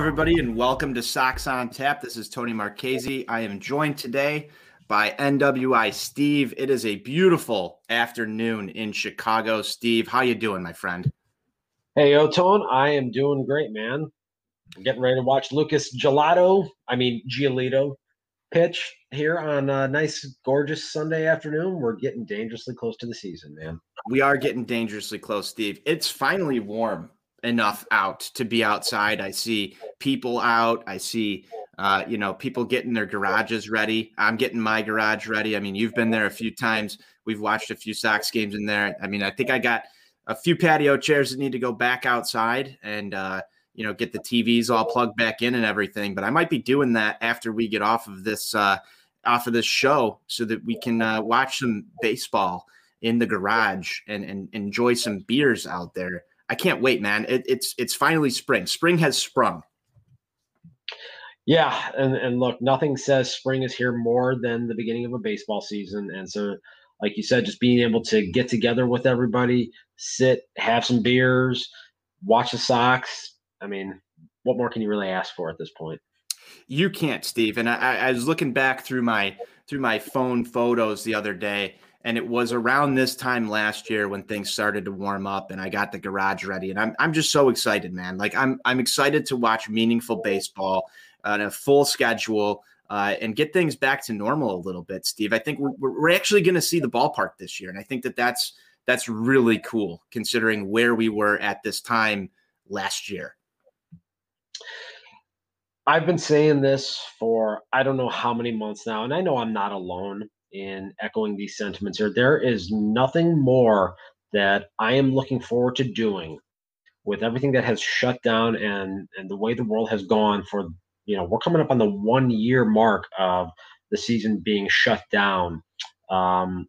Everybody, and welcome to Sox on Tap. This is Tony Marchese. I am joined today by NWI Steve. It is a beautiful afternoon in Chicago. Steve, how you doing, my friend? Hey, Otone, I am doing great, man. I'm getting ready to watch Lucas Gelato, I mean Giolito, pitch here on a nice, gorgeous Sunday afternoon. We're getting dangerously close to the season, man. We are getting dangerously close, Steve. It's finally warm enough out to be outside. I see people out. I see, uh, you know, people getting their garages ready. I'm getting my garage ready. I mean, you've been there a few times. We've watched a few Sox games in there. I mean, I think I got a few patio chairs that need to go back outside and, uh, you know, get the TVs all plugged back in and everything. But I might be doing that after we get off of this, uh, off of this show so that we can uh, watch some baseball in the garage and, and enjoy some beers out there. I can't wait, man. It, it's it's finally spring. Spring has sprung. Yeah, and and look, nothing says spring is here more than the beginning of a baseball season. And so, like you said, just being able to get together with everybody, sit, have some beers, watch the Sox. I mean, what more can you really ask for at this point? You can't, Steve. And I, I was looking back through my through my phone photos the other day and it was around this time last year when things started to warm up and I got the garage ready. And I'm I'm just so excited, man. Like I'm I'm excited to watch meaningful baseball on a full schedule uh, and get things back to normal a little bit, Steve. I think we're, we're actually going to see the ballpark this year, and I think that that's that's really cool considering where we were at this time last year. I've been saying this for I don't know how many months now, and I know I'm not alone in echoing these sentiments here. There is nothing more that I am looking forward to doing with everything that has shut down and and the way the world has gone for you know we're coming up on the one year mark of the season being shut down. Um,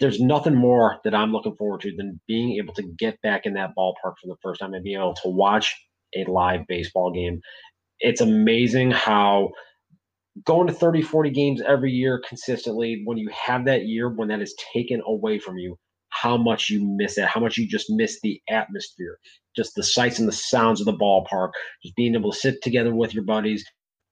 there's nothing more that I'm looking forward to than being able to get back in that ballpark for the first time and being able to watch a live baseball game. It's amazing how going to 30, 40 games every year consistently, when you have that year when that is taken away from you, how much you miss it, how much you just miss the atmosphere, just the sights and the sounds of the ballpark, just being able to sit together with your buddies,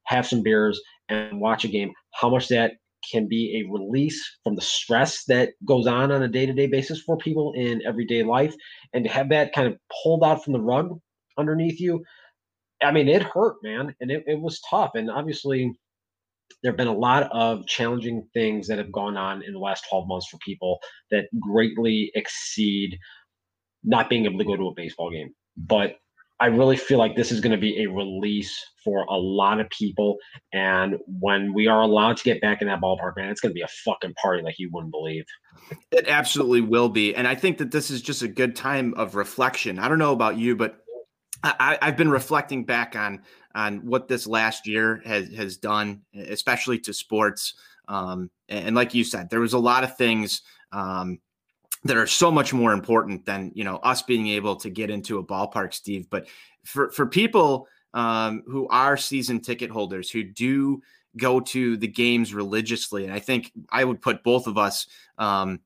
have some beers, and watch a game, how much that can be a release from the stress that goes on on a day-to-day basis for people in everyday life and to have that kind of pulled out from the rug underneath you i mean it hurt man and it, it was tough and obviously there have been a lot of challenging things that have gone on in the last 12 months for people that greatly exceed not being able to go to a baseball game. But I really feel like this is going to be a release for a lot of people. And when we are allowed to get back in that ballpark, man, it's going to be a fucking party like you wouldn't believe. It absolutely will be. And I think that this is just a good time of reflection. I don't know about you, but I, have been reflecting back on on what this last year has has done, especially to sports. Um, and, like you said, there was a lot of things um, that are so much more important than you know us being able to get into a ballpark, Steve. But for for people um, who are season ticket holders who do go to the games religiously, and I think I would put both of us um,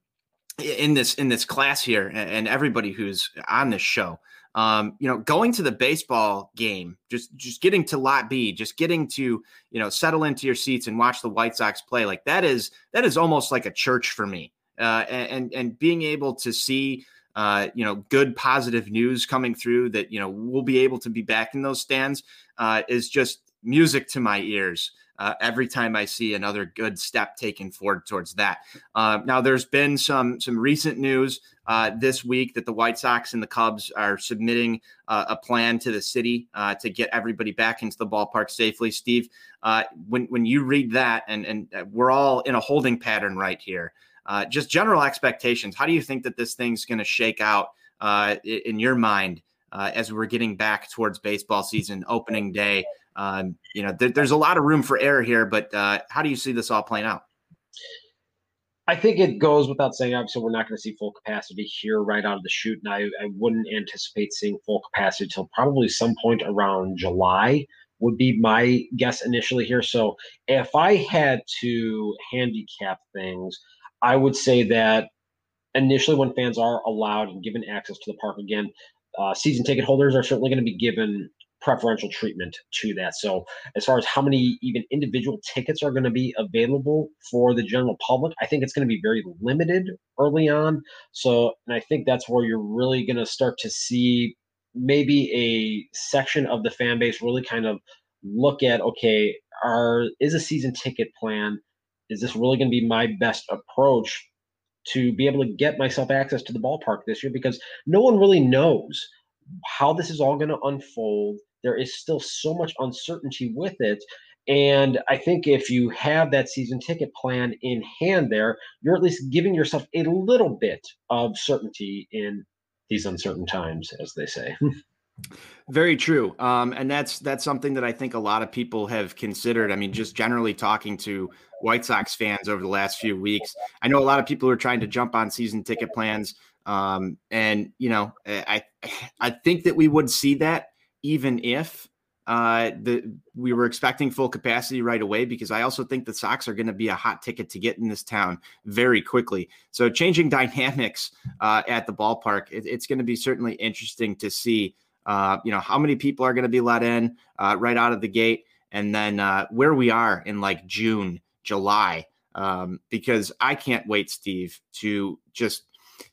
in this in this class here, and everybody who's on this show um, you know, going to the baseball game, just just getting to lot B, just getting to you know settle into your seats and watch the White Sox play, like that is that is almost like a church for me. Uh, and and being able to see uh, you know good positive news coming through that you know we'll be able to be back in those stands uh, is just music to my ears uh, every time I see another good step taken forward towards that. Uh, now, there's been some some recent news uh, this week that the White Sox and the Cubs are submitting uh, a plan to the city uh, to get everybody back into the ballpark safely. Steve, uh, when when you read that, and and we're all in a holding pattern right here. just general expectations. How do you think that this thing's going to shake out in your mind as we're getting back towards baseball season opening day? Um, you know, th- there's a lot of room for error here, but uh, how do you see this all playing out? I think it goes without saying. Obviously, we're not going to see full capacity here right out of the chute, and I, I wouldn't anticipate seeing full capacity until probably some point around July would be my guess initially here. So, if I had to handicap things, I would say that initially, when fans are allowed and given access to the park again, uh, season ticket holders are certainly going to be given preferential treatment to that. So, as far as how many even individual tickets are going to be available for the general public, I think it's going to be very limited early on. So, and I think that's where you're really going to start to see maybe a section of the fan base really kind of look at okay, are is a season ticket plan is this really going to be my best approach to be able to get myself access to the ballpark this year because no one really knows how this is all going to unfold there is still so much uncertainty with it. And I think if you have that season ticket plan in hand there, you're at least giving yourself a little bit of certainty in these uncertain times, as they say. Very true, um, and that's that's something that I think a lot of people have considered. I mean, just generally talking to White Sox fans over the last few weeks, I know a lot of people are trying to jump on season ticket plans, um, and you know, I I think that we would see that even if uh, the we were expecting full capacity right away because I also think the Sox are going to be a hot ticket to get in this town very quickly. So changing dynamics uh, at the ballpark, it, it's going to be certainly interesting to see. Uh, you know how many people are going to be let in uh, right out of the gate, and then uh, where we are in like June, July, um, because I can't wait, Steve, to just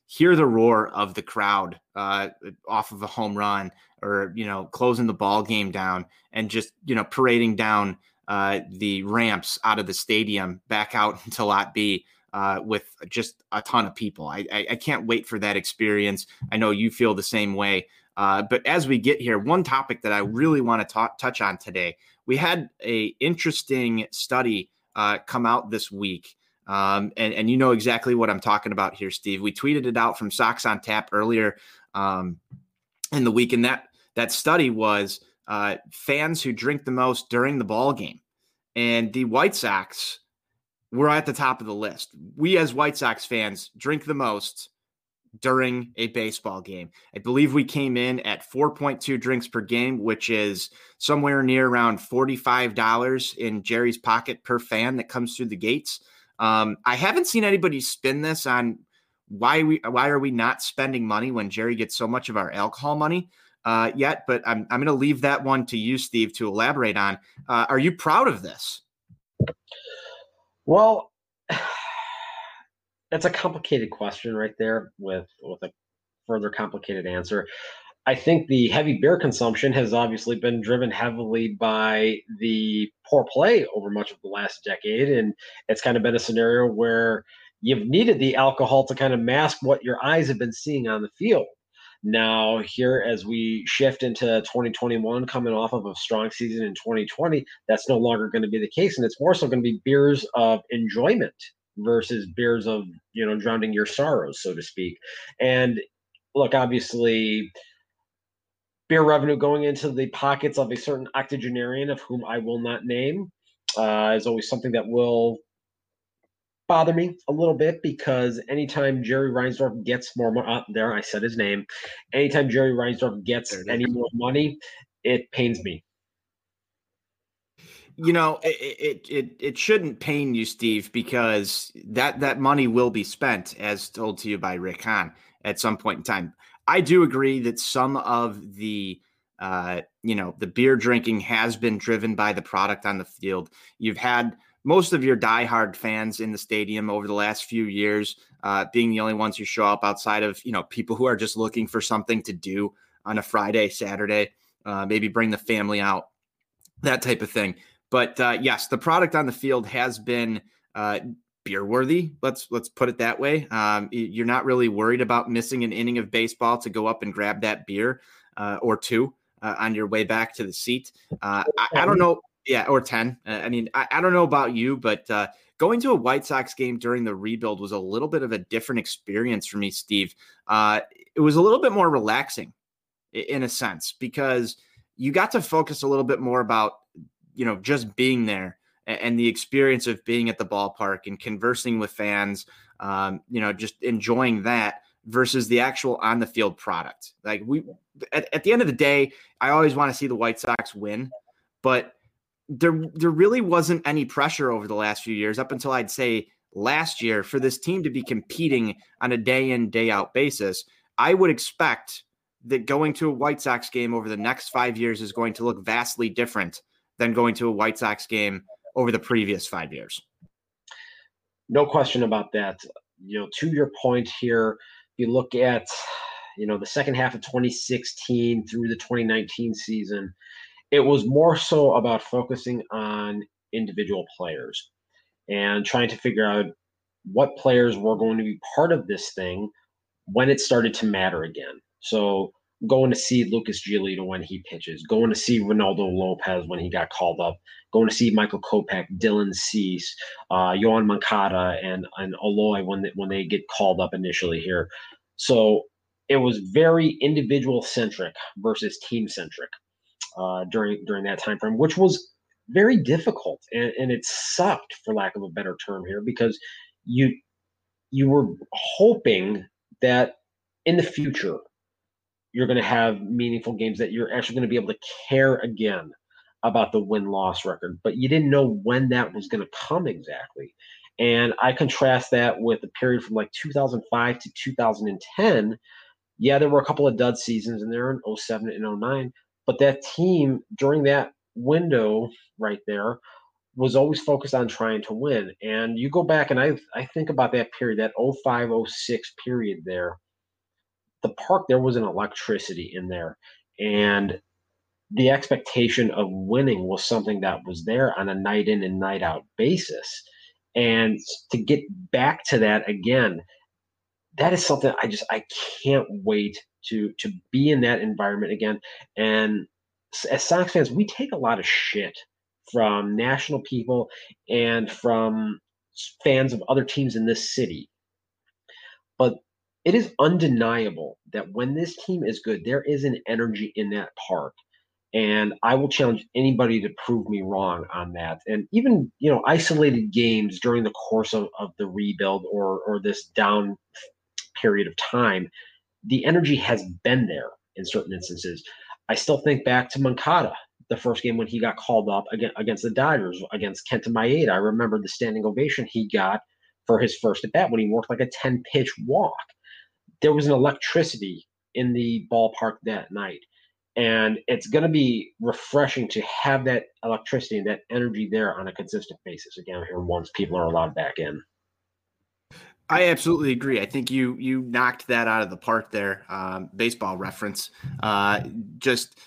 hear the roar of the crowd uh, off of a home run or you know closing the ball game down and just you know parading down uh, the ramps out of the stadium back out into lot B uh, with just a ton of people. I, I, I, can't wait for that experience. I know you feel the same way. Uh, but as we get here, one topic that I really want to touch on today, we had a interesting study uh, come out this week. Um, and, and you know exactly what I'm talking about here, Steve. We tweeted it out from Sox on Tap earlier um, in the week, and that that study was uh, fans who drink the most during the ball game, and the White Sox were at the top of the list. We as White Sox fans drink the most during a baseball game. I believe we came in at 4.2 drinks per game, which is somewhere near around $45 in Jerry's pocket per fan that comes through the gates. Um, I haven't seen anybody spin this on why we why are we not spending money when Jerry gets so much of our alcohol money uh, yet, but I'm I'm going to leave that one to you, Steve, to elaborate on. Uh, are you proud of this? Well, that's a complicated question right there with with a further complicated answer. I think the heavy beer consumption has obviously been driven heavily by the poor play over much of the last decade. And it's kind of been a scenario where you've needed the alcohol to kind of mask what your eyes have been seeing on the field. Now, here as we shift into 2021, coming off of a strong season in 2020, that's no longer going to be the case. And it's more so going to be beers of enjoyment versus beers of, you know, drowning your sorrows, so to speak. And look, obviously, beer revenue going into the pockets of a certain octogenarian of whom I will not name uh, is always something that will bother me a little bit because anytime Jerry Reinsdorf gets more money, uh, there I said his name. Anytime Jerry Reinsdorf gets any more money, it pains me. You know, it, it it it shouldn't pain you, Steve, because that that money will be spent, as told to you by Rick Hahn, at some point in time. I do agree that some of the uh, you know the beer drinking has been driven by the product on the field. You've had most of your diehard fans in the stadium over the last few years uh, being the only ones who show up outside of you know people who are just looking for something to do on a Friday, Saturday, uh, maybe bring the family out, that type of thing. But uh, yes, the product on the field has been uh, beer worthy. Let's let's put it that way. Um, you're not really worried about missing an inning of baseball to go up and grab that beer uh, or two uh, on your way back to the seat. Uh, I, I, don't know. Yeah, or ten. Uh, I mean, I, I, don't know about you, but uh, going to a White Sox game during the rebuild was a little bit of a different experience for me, Steve. Uh, it was a little bit more relaxing, in a sense, because you got to focus a little bit more about you know just being there and the experience of being at the ballpark and conversing with fans, um, you know, just enjoying that versus the actual on the field product. Like we, at, at the end of the day, I always want to see the White Sox win, but there there really wasn't any pressure over the last few years up until I'd say last year for this team to be competing on a day in day out basis. I would expect that going to a White Sox game over the next five years is going to look vastly different than going to a White Sox game over the previous five years. No question about that. You know, to your point here, you look at, you know, the second half of 2016 through the 2019 season, it was more so about focusing on individual players and trying to figure out what players were going to be part of this thing when it started to matter again. So going to see Lucas Giolito when he pitches, going to see Reynaldo Lopez when he got called up, going to see Michael Kopech, Dylan Cease, uh, Yoan Moncada, and and Eloy when they, when they get called up initially here. So it was very individual centric versus team centric uh, during during that time frame, which was very difficult and, and it sucked for lack of a better term here because you you were hoping that in the future you're going to have meaningful games that you're actually going to be able to care again about the win loss record, but you didn't know when that was going to come exactly. And I contrast that with the period from like 2005 to 2010. Yeah, there were a couple of dud seasons in there in 07 and 09, but that team during that window right there was always focused on trying to win. And you go back and I I think about that period, that 05 06 period there the park there was an electricity in there. And the expectation of winning was something that was there on a night in and night out basis. And to get back to that again that is something i just i can't wait to to be in that environment again. And as sox fans we take a lot of shit from national people and from fans of other teams in this city. But it is undeniable that when this team is good, there is an energy in that park. And I will challenge anybody to prove me wrong on that. And even, you know, isolated games during the course of, of the rebuild or or this down period of time, the energy has been there in certain instances. I still think back to Moncada, the first game when he got called up against the Dodgers against Kenta Maeda. I remember the standing ovation he got for his first at bat when he worked like a 10 pitch walk there was an electricity in the ballpark that night. And it's going to be refreshing to have that electricity and that energy there on a consistent basis again here once people are allowed back in. I absolutely agree. I think you you knocked that out of the park there. Um, baseball reference. Uh, just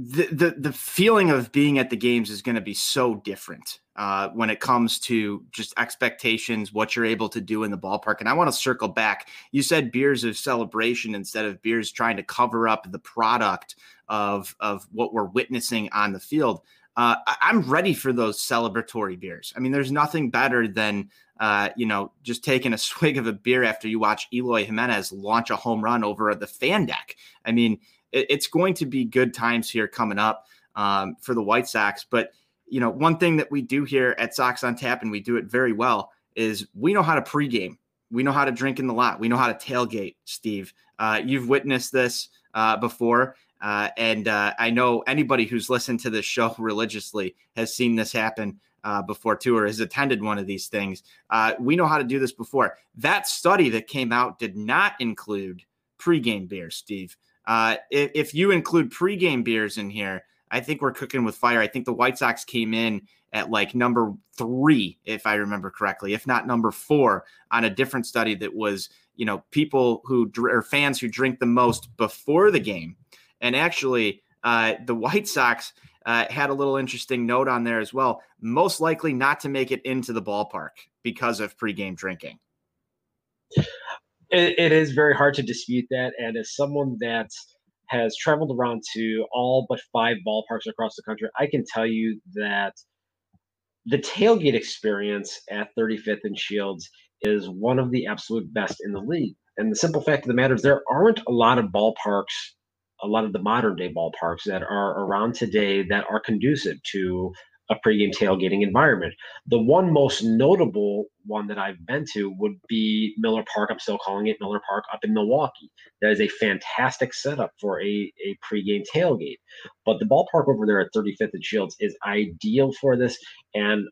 the, the the feeling of being at the games is going to be so different uh, when it comes to just expectations, what you're able to do in the ballpark. And I want to circle back. You said beers of celebration instead of beers trying to cover up the product of of what we're witnessing on the field. Uh, I'm ready for those celebratory beers. I mean, there's nothing better than uh, you know just taking a swig of a beer after you watch Eloy Jimenez launch a home run over at the fan deck. I mean, it, it's going to be good times here coming up um, for the White Sox, but you know, one thing that we do here at Sox on Tap, and we do it very well, is we know how to pregame. We know how to drink in the lot. We know how to tailgate, Steve. Uh, you've witnessed this uh, before. Uh, and uh, I know anybody who's listened to this show religiously has seen this happen uh, before too, or has attended one of these things. Uh, we know how to do this before. That study that came out did not include pregame beer, Steve. If, if you include pregame beers in here, I think we're cooking with fire. I think the White Sox came in at like number three, if I remember correctly, if not number four, on a different study that was, you know, people who or fans who drink the most before the game. And actually, uh, the White Sox uh, had a little interesting note on there as well. Most likely not to make it into the ballpark because of pregame drinking. It, it is very hard to dispute that. And as someone that has traveled around to all but five ballparks across the country, I can tell you that the tailgate experience at 35th and Shields is one of the absolute best in the league. And the simple fact of the matter is, there aren't a lot of ballparks, a lot of the modern day ballparks that are around today that are conducive to a pregame tailgating environment. The one most notable one that I've been to would be Miller Park. I'm still calling it Miller Park up in Milwaukee. That is a fantastic setup for a, a pregame tailgate. But the ballpark over there at 35th and Shields is ideal for this. And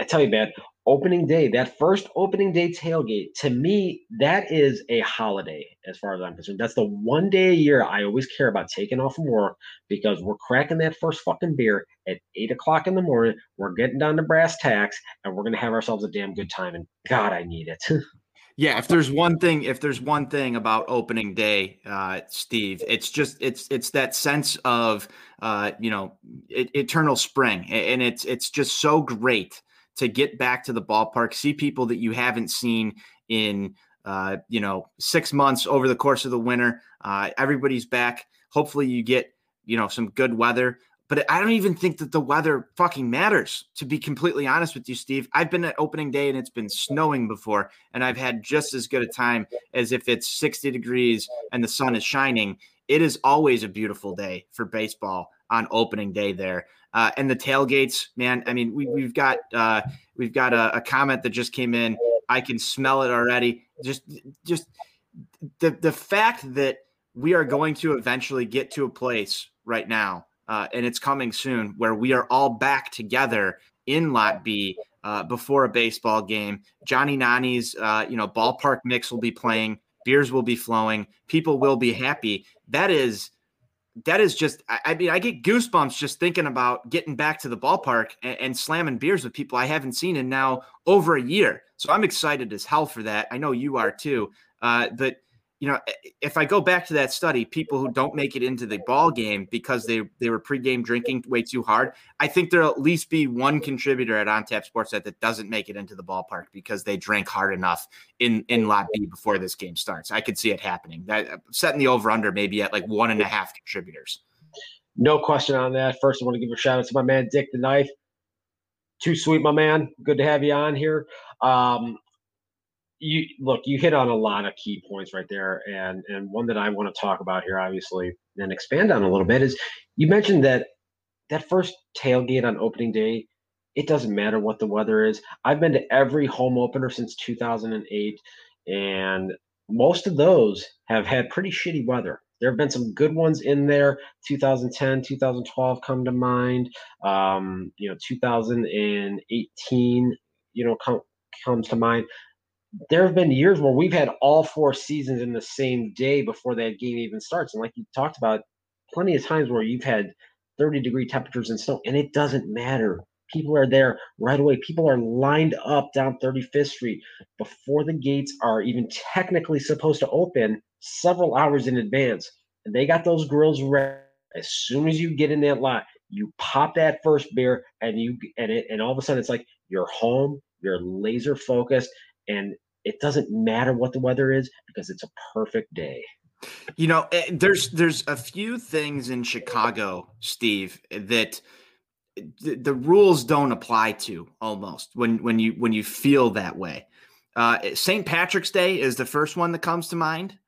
I tell you, man, opening day, that first opening day tailgate, to me, that is a holiday as far as I'm concerned. That's the one day a year I always care about taking off from work because we're cracking that first fucking beer at eight o'clock in the morning. We're getting down to brass tacks and we're going to have ourselves a damn good time. And God, I need it. Yeah, if there's one thing, if there's one thing about opening day, uh, Steve, it's just it's it's that sense of uh, you know it, eternal spring, and it's it's just so great to get back to the ballpark, see people that you haven't seen in uh, you know six months over the course of the winter. Uh, everybody's back. Hopefully, you get you know some good weather. But I don't even think that the weather fucking matters, to be completely honest with you, Steve. I've been at opening day and it's been snowing before, and I've had just as good a time as if it's 60 degrees and the sun is shining. It is always a beautiful day for baseball on opening day there. Uh, and the tailgates, man. I mean, we, have got uh, we've got a, a, comment that just came in. I can smell it already. Just just the the fact that we are going to eventually get to a place right now, uh, and it's coming soon, where we are all back together in Lot B uh, before a baseball game. Johnny Nani's uh, you know ballpark mix will be playing, beers will be flowing, people will be happy. That is that is just I, I, mean i get goosebumps just thinking about getting back to the ballpark and, and, slamming beers with people i haven't seen in now over a year. So i'm excited as hell for that. I know you are too. Uh, but you know, if I go back to that study, people who don't make it into the ball game because they they were pregame drinking way too hard, I think there'll at least be one contributor at On Tap Sportsnet that doesn't make it into the ballpark because they drank hard enough in in Lot B before this game starts. I could see it happening. That setting the over under maybe at like one and a half contributors. No question on that. First, I want to give a shout out to my man Dick the Knife. Too sweet, my man. Good to have you on here. Um, you look, you hit on a lot of key points right there, and and one that I want to talk about here, obviously, and expand on a little bit is you mentioned that that first tailgate on opening day. It doesn't matter what the weather is. I've been to every home opener since 2008, and most of those have had pretty shitty weather. There have been some good ones in there. 2010, 2012 come to mind. Um, you know, 2018, you know, come, comes to mind there have been years where we've had all four seasons in the same day before that game even starts. And like you talked about, plenty of times where you've had 30 degree temperatures and snow, and it doesn't matter. People are there right away. People are lined up down 35th Street before the gates are even technically supposed to open several hours in advance. And they got those grills ready. As soon as you get in that lot, you pop that first beer and you and it and all of a sudden it's like you're home, you're laser focused, and it doesn't matter what the weather is because it's a perfect day. You know, eh, there's there's a few things in Chicago, Steve, that the, the rules don't apply to almost when when you when you feel that way. Uh, St. Patrick's Day is the first one that comes to mind.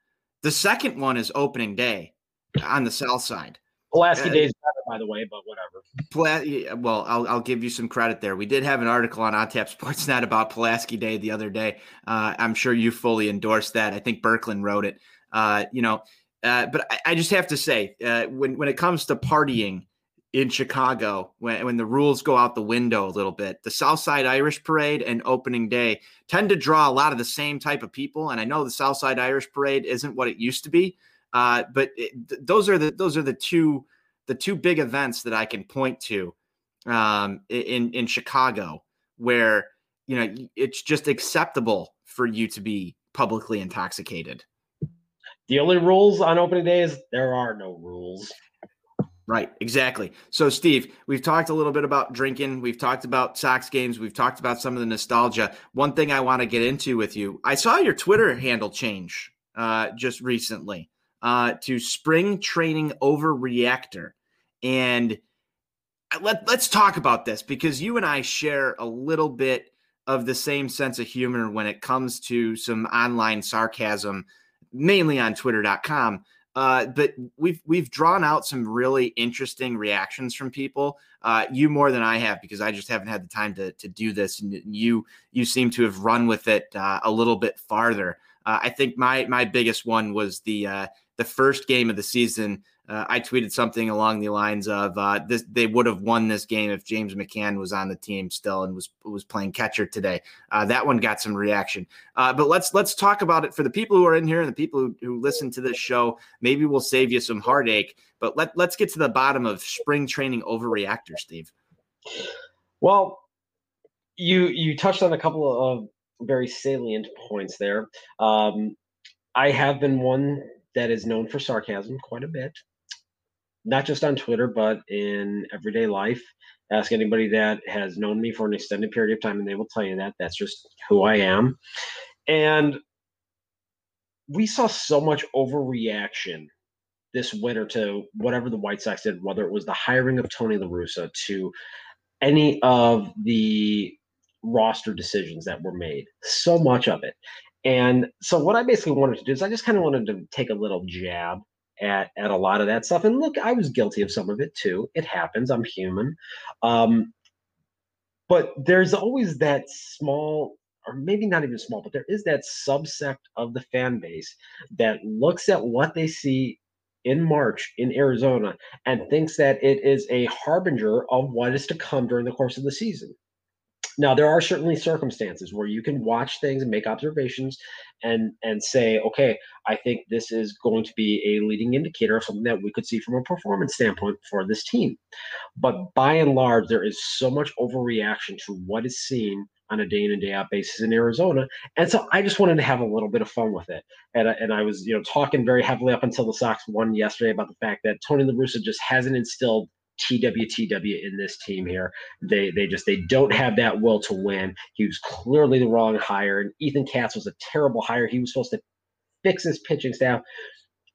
The second one is opening day on the south side. Pulaski Day better, by the way, but whatever. Pula- well, I'll, I'll give you some credit there. We did have an article on OnTap Sportsnet about Pulaski Day the other day. Uh, I'm sure you fully endorsed that. I think Berkland wrote it. Uh, you know, uh, but I, I, just have to say, uh, when when it comes to partying in Chicago, when when the rules go out the window a little bit, the Southside Irish Parade and Opening Day tend to draw a lot of the same type of people. And I know the Southside Irish Parade isn't what it used to be. Uh, but it, th- those are the those are the two the two big events that I can point to um, in in Chicago where you know it's just acceptable for you to be publicly intoxicated. The only rules on opening day is there are no rules. Right, exactly. So, Steve, we've talked a little bit about drinking. We've talked about Sox games. We've talked about some of the nostalgia. One thing I want to get into with you I saw your Twitter handle change uh, just recently uh, to spring training overreactor. And let, let's talk about this because you and I share a little bit of the same sense of humor when it comes to some online sarcasm, mainly on twitter.com. Uh, but we've we've drawn out some really interesting reactions from people. Uh, you more than I have because I just haven't had the time to to do this, and you you seem to have run with it uh, a little bit farther. Uh, I think my my biggest one was the uh, the first game of the season uh, I tweeted something along the lines of uh, this: they would have won this game if James McCann was on the team still and was was playing catcher today. Uh, that one got some reaction. Uh, but let's let's talk about it for the people who are in here and the people who, who listen to this show. Maybe we'll save you some heartache. But let let's get to the bottom of spring training overreactor, Steve. Well, you you touched on a couple of very salient points there. Um, I have been one that is known for sarcasm quite a bit not just on Twitter, but in everyday life. Ask anybody that has known me for an extended period of time, and they will tell you that. That's just who I am. And we saw so much overreaction this winter to whatever the White Sox did, whether it was the hiring of Tony La Russa to any of the roster decisions that were made. So much of it. And so what I basically wanted to do is I just kind of wanted to take a little jab at at a lot of that stuff. And look, I was guilty of some of it too. It happens. I'm human. Um, but there's always that small, or maybe not even small, but there is that subsect of the fan base that looks at what they see in March in Arizona and thinks that it is a harbinger of what is to come during the course of the season. Now, there are certainly circumstances where you can watch things and make observations and and say, okay, I think this is going to be a leading indicator of something that we could see from a performance standpoint for this team. But by and large, there is so much overreaction to what is seen on a day in and day out basis in Arizona. And so I just wanted to have a little bit of fun with it. And, and I was, you know, talking very heavily up until the Sox won yesterday about the fact that Tony La Russa just hasn't instilled TWTW in this team here. They they just they don't have that will to win. He was clearly the wrong hire, and Ethan Katz was a terrible hire. He was supposed to fix his pitching staff.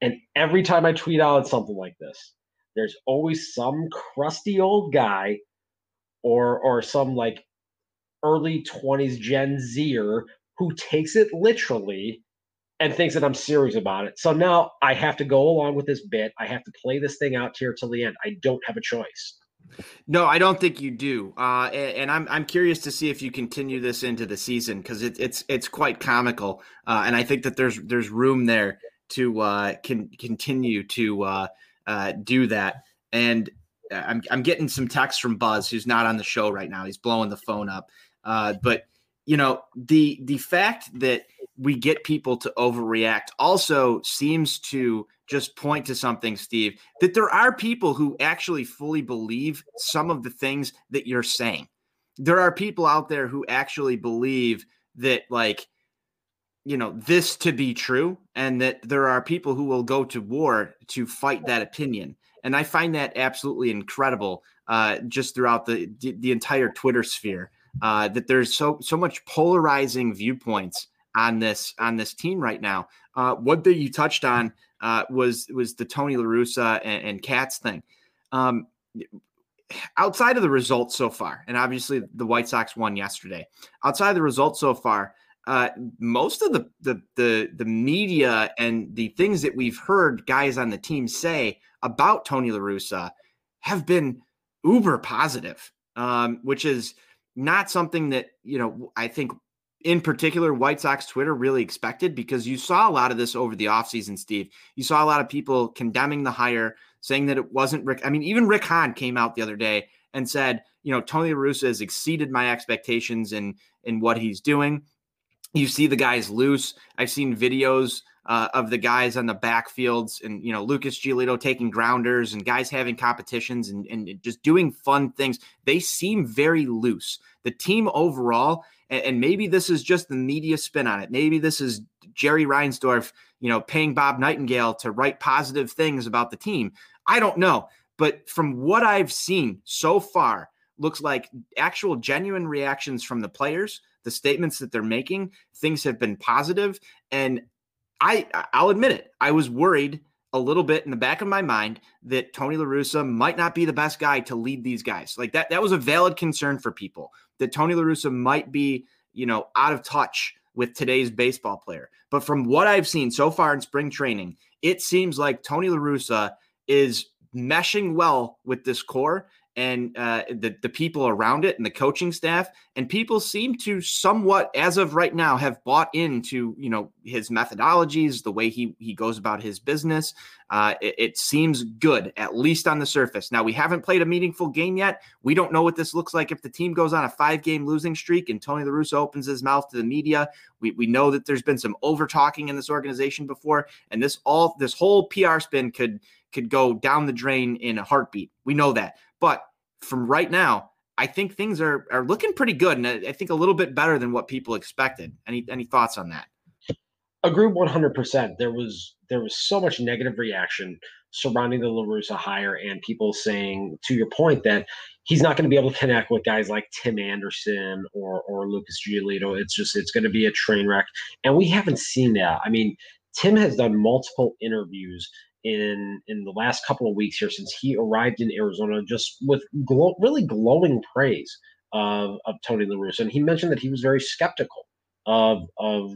And every time I tweet out something like this, there's always some crusty old guy or or some like early 20s Gen Zer who takes it literally and thinks that I'm serious about it. So now I have to go along with this bit. I have to play this thing out here till the end. I don't have a choice. No, I don't think you do. Uh, and, and, I'm I'm curious to see if you continue this into the season because it, it's it's quite comical, uh, and I think that there's there's room there to uh, can continue to uh, uh, do that. And I'm I'm getting some text from Buzz, who's not on the show right now. He's blowing the phone up, uh, but you know the the fact that we get people to overreact also seems to just point to something, Steve, that there are people who actually fully believe some of the things that you're saying. There are people out there who actually believe that, like, you know, this to be true, and that there are people who will go to war to fight that opinion. And I find that absolutely incredible uh, just throughout the, the entire Twitter sphere. Uh, that there's so so much polarizing viewpoints on this on this team right now. Uh, thing you touched on uh, was was the Tony La Russa and, and Katz thing. Um, outside of the results so far, and obviously the White Sox won yesterday. Outside the results so far, uh, most of the, the the the media and the things that we've heard guys on the team say about Tony La Russa have been uber positive, um, which is not something that you know I think in particular White Sox Twitter really expected because you saw a lot of this over the offseason, Steve. You saw a lot of people condemning the hire, saying that it wasn't Rick. I mean, even Rick Hahn came out the other day and said, you know, Tony La has exceeded my expectations in in what he's doing. You see the guys loose. I've seen videos uh, of the guys on the backfields and you know Lucas Giolito taking grounders and guys having competitions and, and just doing fun things. They seem very loose. The team overall and, and maybe this is just the media spin on it. Maybe this is Jerry Reinsdorf, you know, paying Bob Nightingale to write positive things about the team. I don't know. But from what I've seen so far, looks like actual genuine reactions from the players, the statements that they're making, things have been. And I I'll admit it, I was worried a little bit in the back of my mind that Tony La Russa might not be the best guy to lead these guys. Like that, that was a valid concern for people that Tony La Russa might be, you know, out of touch with today's baseball player. But from what I've seen so far in spring training, it seems like Tony La Russa is meshing well with this core and uh, the the people around it and the coaching staff and people seem to somewhat as of right now have bought into you know his methodologies the way he he goes about his business. Uh, it, it, seems good at least on the surface. Now we haven't played a meaningful game yet. We don't know what this looks like if the team goes on a five game losing streak and tony la russa opens his mouth to the media. We, we know that there's been some over talking in this organization before and this all this whole pr spin could could go down the drain in a heartbeat. We know that but from right now, I think things are are looking pretty good, and I, think a little bit better than what people expected. Any any thoughts on that? Agree one hundred percent. There was there was so much negative reaction surrounding the La Russa hire, and people saying, to your point, that he's not going to be able to connect with guys like Tim Anderson or or Lucas Giolito. It's just it's going to be a train wreck, and we haven't seen that. I mean, Tim has done multiple interviews in in the last couple of weeks here since he arrived in Arizona, just with glow, really glowing praise of of Tony La Russa, and he mentioned that he was very skeptical of of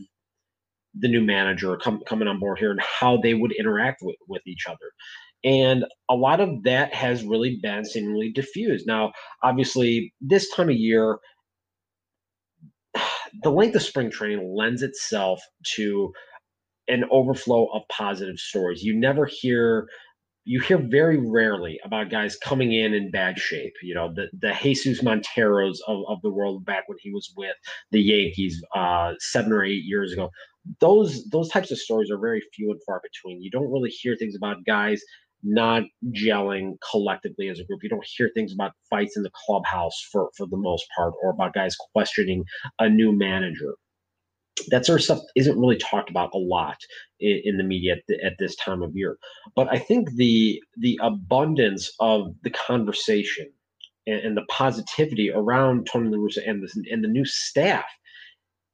the new manager com- coming on board here and how they would interact with, with each other. And a lot of that has really been seemingly diffused. Now, obviously, this time of year, the length of spring training lends itself to an overflow of positive stories. You never hear you hear very rarely about guys coming in in bad shape. You know, the the Jesus Monteros of, of the world back when he was with the Yankees uh, seven or eight years ago. Those those types of stories are very few and far between. You don't really hear things about guys not gelling collectively as a group. You don't hear things about fights in the clubhouse for for the most part, or about guys questioning a new manager that sort of stuff isn't really talked about a lot in, in the media at, the, at, this time of year. But I think the the abundance of the conversation and, and the positivity around Tony La Russa and and the new staff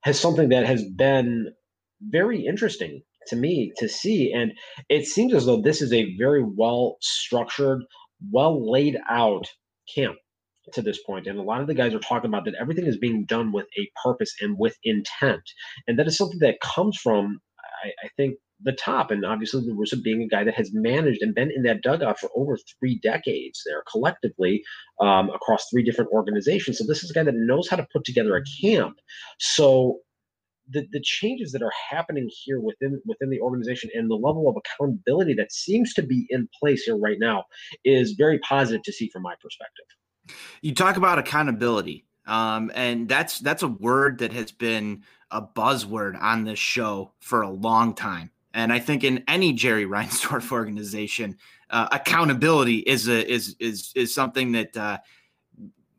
has something that has been very interesting to me to see. And it seems as though this is a very well structured, well laid out camp to this point, and a lot of the guys are talking about that everything is being done with a purpose and with intent, and that is something that comes from, I, I think, the top. And obviously, La Russa being a guy that has managed and been in that dugout for over three decades there collectively um, across three different organizations. So this is a guy that knows how to put together a camp. So the, the changes that are happening here within within the organization and the level of accountability that seems to be in place here right now is very positive to see from my perspective. You talk about accountability, um, and that's that's a word that has been a buzzword on this show for a long time. And I think in any Jerry Reinsdorf organization, uh, accountability is a is is is something that uh,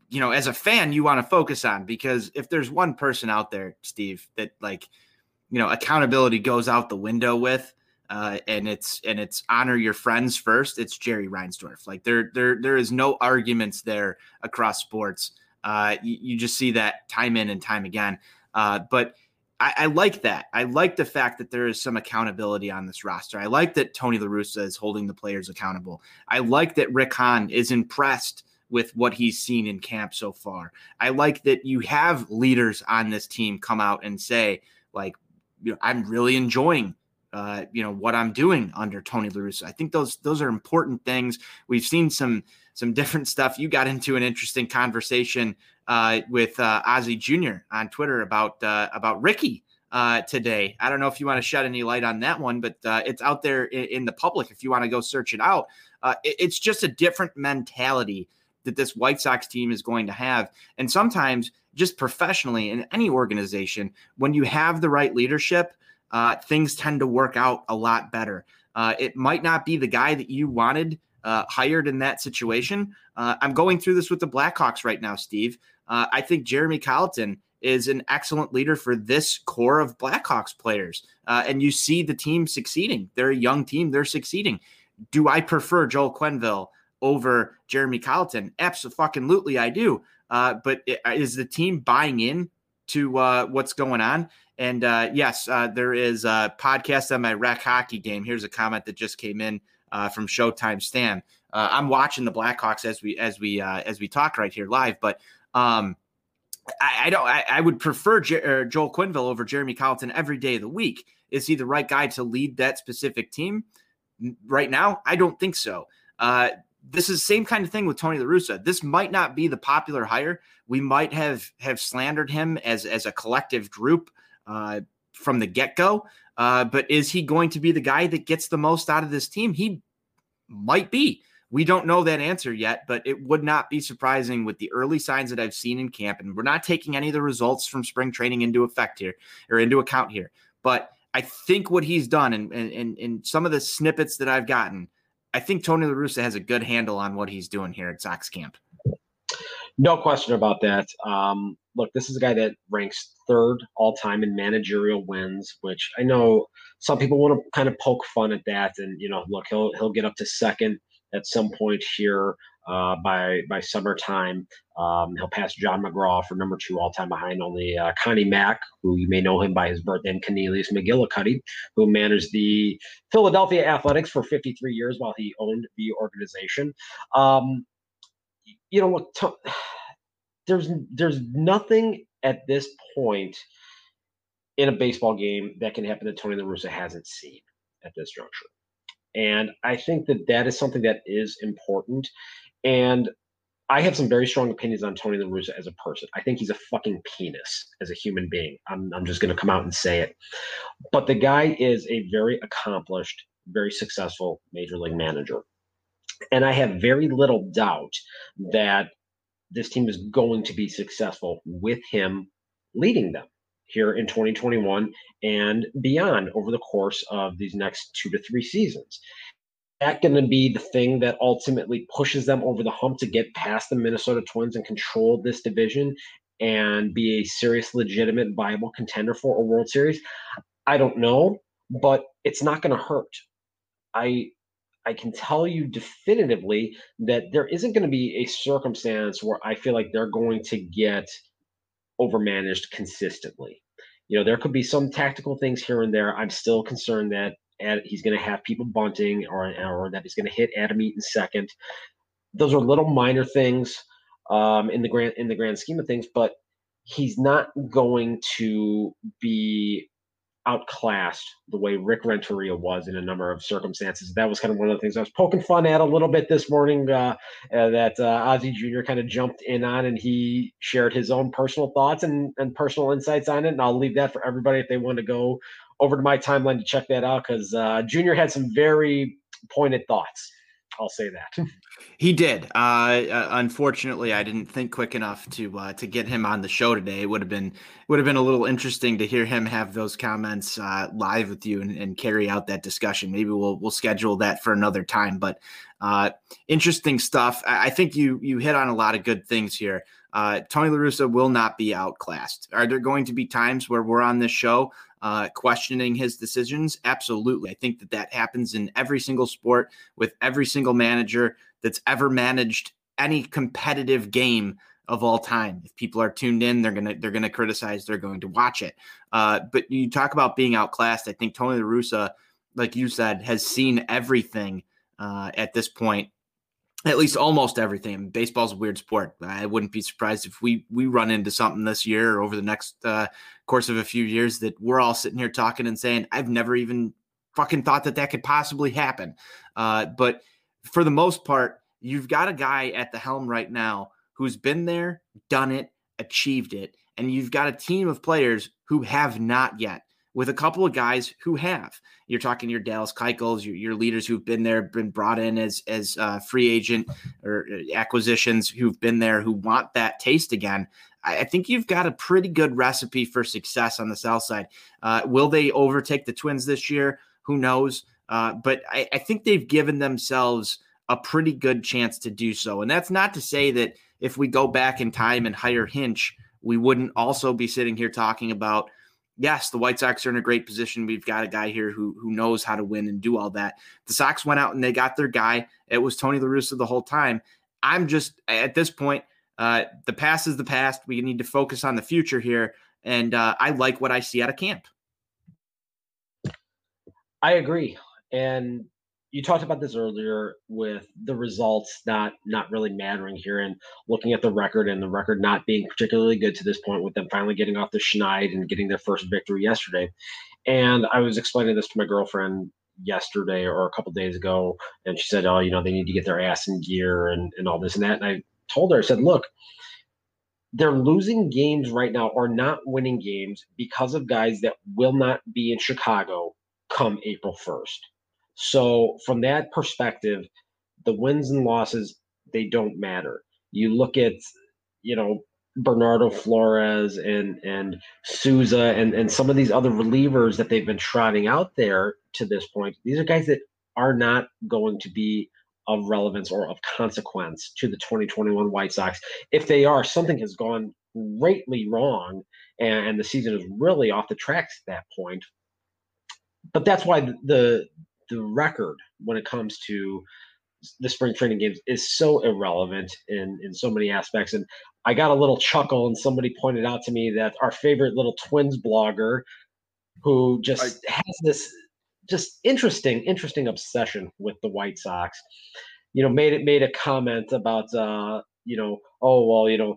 you know as a fan you want to focus on because if there's one person out there, Steve, that like you know accountability goes out the window with, uh, and it's and it's honor your friends first. It's Jerry Reinsdorf. Like there there there is no arguments there across sports. Uh, you, you, just see that time in and time again. Uh, but I, I, like that. I like the fact that there is some accountability on this roster. I like that Tony La Russa is holding the players accountable. I like that Rick Hahn is impressed with what he's seen in camp so far. I like that you have leaders on this team come out and say, like, you know, I'm really enjoying uh, you know what I'm doing under Tony La Russa. I think those those are important things. We've seen some some different stuff. You got into an interesting conversation uh, with uh, Ozzie Jr. on Twitter about uh, about Ricky uh, today. I don't know if you want to shed any light on that one, but uh, it's out there in, in, the public if you want to go search it out. Uh, it, it's just a different mentality that this White Sox team is going to have, and sometimes just professionally in any organization, when you have the right leadership uh, things tend to work out a lot better. Uh, it might not be the guy that you wanted uh, hired in that situation. Uh, I'm going through this with the Blackhawks right now, Steve. Uh, I think Jeremy Colliton is an excellent leader for this core of Blackhawks players. Uh, and you see the team succeeding. They're a young team, they're succeeding. Do I prefer Joel Quenneville over Jeremy Colliton? Absolutely, I do. but is the team buying in to what's going on? And uh, yes, uh, there is a podcast on my rec hockey game. Here's a comment that just came in uh, from Showtime Stan. Uh, I'm watching the Blackhawks as we as we uh, as we talk right here live, but um, I, I, don't. I, I would prefer Joel Quenneville over Jeremy Colliton every day of the week. Is he the right guy to lead that specific team right now? I don't think so. Uh, this is the same kind of thing with Tony La Russa. This might not be the popular hire. We might have have slandered him as as a collective group uh, from the get go. Uh, but is he going to be the guy that gets the most out of this team? He might be. We don't know that answer yet, but it would not be surprising with the early signs that I've seen in camp. And we're not taking any of the results from spring training into effect here or into account here. But I think what he's done and, and, and some of the snippets that I've gotten, I think Tony La Russa has a good handle on what he's doing here at Sox camp. No question about that. Um, look, this is a guy that ranks third all time in managerial wins, which I know some people want to kind of poke fun at that. And you know, look, he'll he'll get up to second at some point here uh, by by summertime. Um, he'll pass John McGraw for number two all time behind only uh, Connie Mack, who you may know him by his birth name, Cornelius McGillicuddy, who managed the Philadelphia Athletics for 53 years while he owned the organization. Um, you know, look, to, there's there's nothing at this point in a baseball game that can happen that Tony La Russa hasn't seen at this juncture. And I think that that is something that is important. And I have some very strong opinions on Tony La Russa as a person. I think he's a fucking penis as a human being. I'm, I'm just going to come out and say it. But the guy is a very accomplished, very successful major league manager. And I have very little doubt that this team is going to be successful with him leading them here in 2021 and beyond over the course of these next two to three seasons. That going to be the thing that ultimately pushes them over the hump to get past the Minnesota Twins and control this division and be a serious, legitimate, viable contender for a World Series? I don't know, but it's not going to hurt. I I can tell you definitively that there isn't going to be a circumstance where I feel like they're going to get overmanaged consistently. You know, there could be some tactical things here and there. I'm still concerned that he's going to have people bunting or, or that he's going to hit Adam Eaton second. Those are little minor things um, in the grand in the grand scheme of things, but he's not going to be outclassed the way Rick Renteria was in a number of circumstances. That was kind of one of the things I was poking fun at a little bit this morning. Uh, uh, that uh, Ozzie Jr. kind of jumped in on, and he shared his own personal thoughts and, and personal insights on it. And I'll leave that for everybody if they want to go over to my timeline to check that out because uh, Junior had some very pointed thoughts. I'll say that. He did. Uh, uh, unfortunately, I didn't think quick enough to uh, to get him on the show today. It would have been would have been a little interesting to hear him have those comments uh, live with you and, and, carry out that discussion. Maybe we'll we'll schedule that for another time. But uh, interesting stuff. I, I, think you you hit on a lot of good things here. Uh, Tony La Russa will not be outclassed. Are there going to be times where we're on this show uh, questioning his decisions? Absolutely. I think that that happens in every single sport with every single manager that's ever managed any competitive game of all time. If people are tuned in, they're gonna they're gonna criticize. They're going to watch it. Uh, but you talk about being outclassed. I think Tony La Russa, like you said, has seen everything uh, at this point at least almost everything. Baseball's a weird sport. I wouldn't be surprised if we we run into something this year or over the next uh, course of a few years that we're all sitting here talking and saying, "I've never even fucking thought that that could possibly happen." Uh, but for the most part, you've got a guy at the helm right now who's been there, done it, achieved it, and you've got a team of players who have not yet with a couple of guys who have. You're talking your Dallas Keuchels, your, your leaders who've been there, been brought in as as uh, free agent or uh, acquisitions who've been there, who want that taste again. I, I think you've got a pretty good recipe for success on the South side. Uh, will they overtake the Twins this year? Who knows? Uh, but I, I think they've given themselves a pretty good chance to do so. And that's not to say that if we go back in time and hire Hinch, we wouldn't also be sitting here talking about yes, the White Sox are in a great position. We've got a guy here who who knows how to win and do all that. The Sox went out and they got their guy. It was Tony La Russa the whole time. I'm just at this point, uh, the past is the past. We need to focus on the future here, and uh, I like what I see out of camp. I agree, and you talked about this earlier with the results not not really mattering here and looking at the record and the record not being particularly good to this point with them finally getting off the schneid and getting their first victory yesterday and i was explaining this to my girlfriend yesterday or a couple days ago, and she said, "Oh, you know, they need to get their ass in gear and and all this and that." And I told her, I said, "Look." They're losing games right now or not winning games because of guys that will not be in Chicago come April 1st. So, from that perspective, the wins and losses, they don't matter. You look at, you know, Bernardo Flores and and Souza and and some of these other relievers that they've been trotting out there to this point. These are guys that are not going to be of relevance or of consequence to the 2021 White Sox. If they are, something has gone greatly wrong, and, and the season is really off the tracks at that point. But that's why the the record when it comes to the spring training games is so irrelevant in in so many aspects. And i got a little chuckle and somebody pointed out to me that our favorite little twins blogger who just I, has this just interesting interesting obsession with the white sox you know made it made a comment about uh you know oh well you know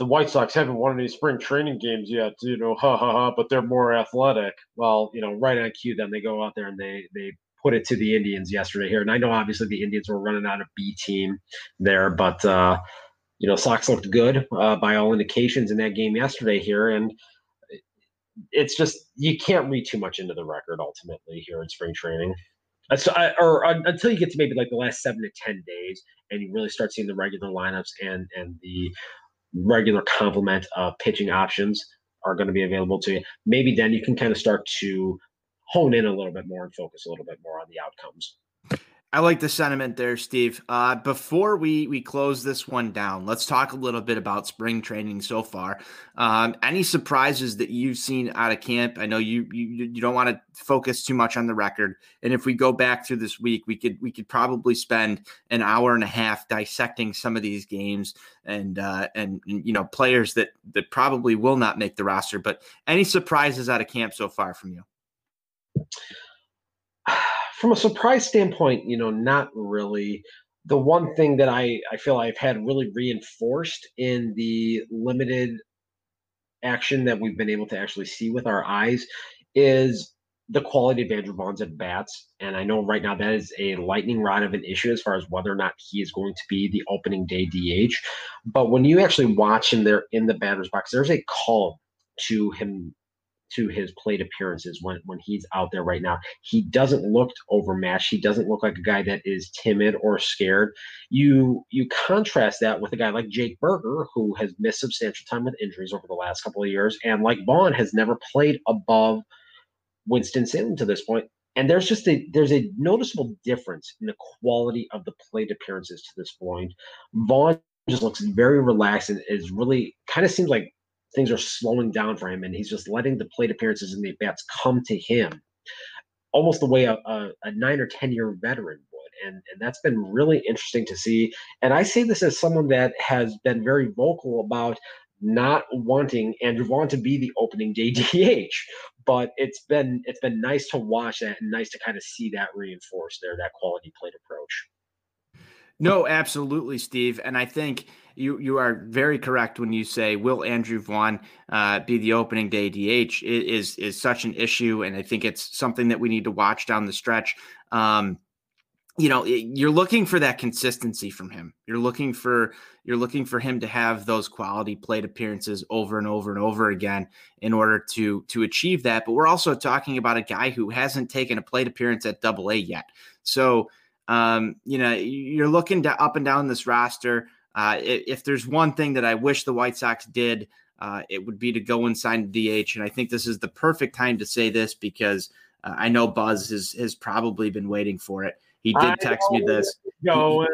the White Sox haven't won any spring training games yet, you know, ha ha ha, but they're more athletic. Well, you know, right on cue, then they go out there and they they put it to the Indians yesterday here. And I know obviously the Indians were running out of B team there, but uh, you know, Sox looked good uh, by all indications in that game yesterday here, and it's just you can't read too much into the record ultimately here in spring training. So, I, or uh, until you get to maybe like the last seven to ten days, and you really start seeing the regular lineups and and the regular complement of pitching options are going to be available to you. Maybe then you can kind of start to hone in a little bit more and focus a little bit more on the outcomes. I like the sentiment there, Steve. Uh, before we we close this one down, let's talk a little bit about spring training so far. Um, any surprises that you've seen out of camp? I know you you, you don't want to focus too much on the record, and if we go back through this week, we could we could probably spend an hour and a half dissecting some of these games and uh, and, and you know players that that probably will not make the roster. But any surprises out of camp so far from you? From a surprise standpoint, you know, not really. The one thing that I, I feel I've had really reinforced in the limited action that we've been able to actually see with our eyes is the quality of Andrew Vaughn's at bats. And I know right now that is a lightning rod of an issue as far as whether or not he is going to be the opening day DH. But when you actually watch him there in the batter's box, there's a calm to him to his plate appearances when when he's out there right now. He doesn't look overmatched. He doesn't look like a guy that is timid or scared. You you contrast that with a guy like Jake Burger, who has missed substantial time with injuries over the last couple of years, and like Vaughn has never played above Winston Salem to this point. And there's just a there's a noticeable difference in the quality of the plate appearances to this point. Vaughn just looks very relaxed and is really kind of seems like things are slowing down for him and he's just letting the plate appearances and the bats come to him almost the way a, a, a, nine or ten year veteran would and and that's been really interesting to see. And i say this as someone that has been very vocal about not wanting andrew vaughn to be the opening day dh but it's been it's been nice to watch that and nice to kind of see that reinforced there that quality plate approach no, absolutely, Steve. And I think you you are very correct when you say will Andrew Vaughn uh, be the opening day DH it is is such an issue, and I think it's something that we need to watch down the stretch. Um, you know, you're looking for that consistency from him. You're looking for you're looking for him to have those quality plate appearances over and over and over again in order to to achieve that. But we're also talking about a guy who hasn't taken a plate appearance at Double A yet, so um, you know, you're looking to up and down this roster. Uh, if, there's one thing that I wish the White Sox did, uh, it would be to go and sign DH. And I think this is the perfect time to say this because uh, I know Buzz has, has probably been waiting for it. He did text me this. Going.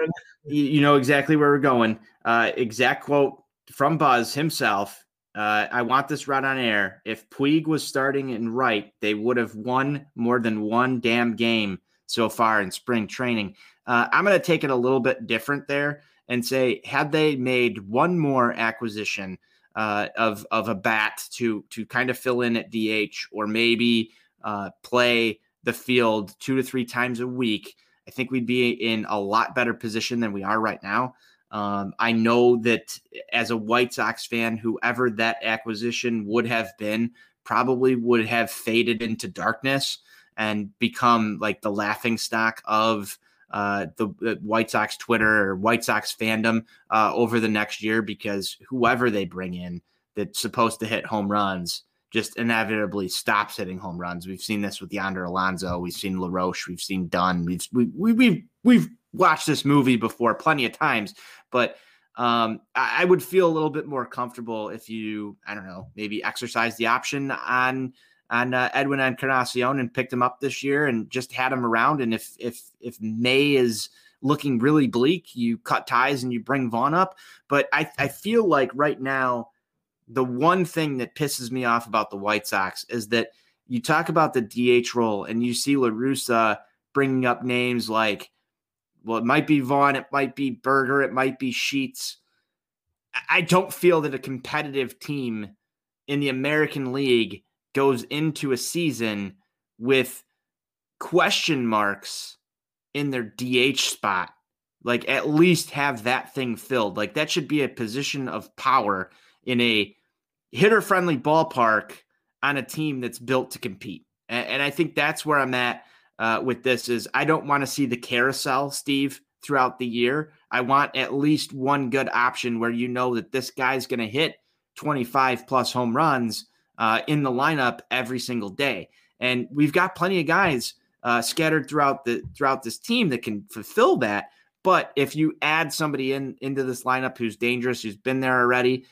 He, you know exactly where we're going. Uh, exact quote from Buzz himself. Uh, I want this right on air. If Puig was starting in right, they would have won more than one damn game so far in spring training. Uh, I'm going to take it a little bit different there and say, had they made one more acquisition uh, of of a bat to to kind of fill in at DH or maybe uh, play the field two to three times a week, I think we'd be in a lot better position than we are right now. Um, I know that as a White Sox fan, whoever that acquisition would have been probably would have faded into darkness and become like the laughing stock of uh, the, the, White Sox Twitter or White Sox fandom uh, over the next year because whoever they bring in that's supposed to hit home runs just inevitably stops hitting home runs. We've seen this with Yonder Alonso. We've seen LaRoche. We've seen Dunn. We've we, we, we've we've watched this movie before plenty of times, but um, I, I would feel a little bit more comfortable if you I don't know maybe exercise the option on on uh, Edwin Encarnacion and picked him up this year and just had him around. And if if if May is looking really bleak, you cut ties and you bring Vaughn up. But I I feel like right now the one thing that pisses me off about the White Sox is that you talk about the DH role and you see La Russa bringing up names like, well, it might be Vaughn, it might be Burger, it might be Sheets. I don't feel that a competitive team in the American League goes into a season with question marks in their DH spot. Like, at least have that thing filled. Like, that should be a position of power in a hitter friendly ballpark on a team that's built to compete. And, and I think that's where I'm at uh, with this is I don't want to see the carousel, Steve, throughout the year. I want at least one good option where you know that this guy's going to hit 25 plus home runs uh, in the lineup every single day. And we've got plenty of guys uh, scattered throughout the throughout this team that can fulfill that. But if you add somebody in into this lineup who's dangerous, who's been there already,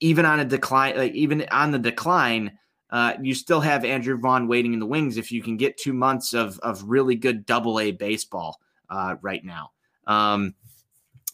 even on a decline, like even on the decline, uh, you still have Andrew Vaughn waiting in the wings if you can get two months of of really good Double A baseball uh, right now. Um,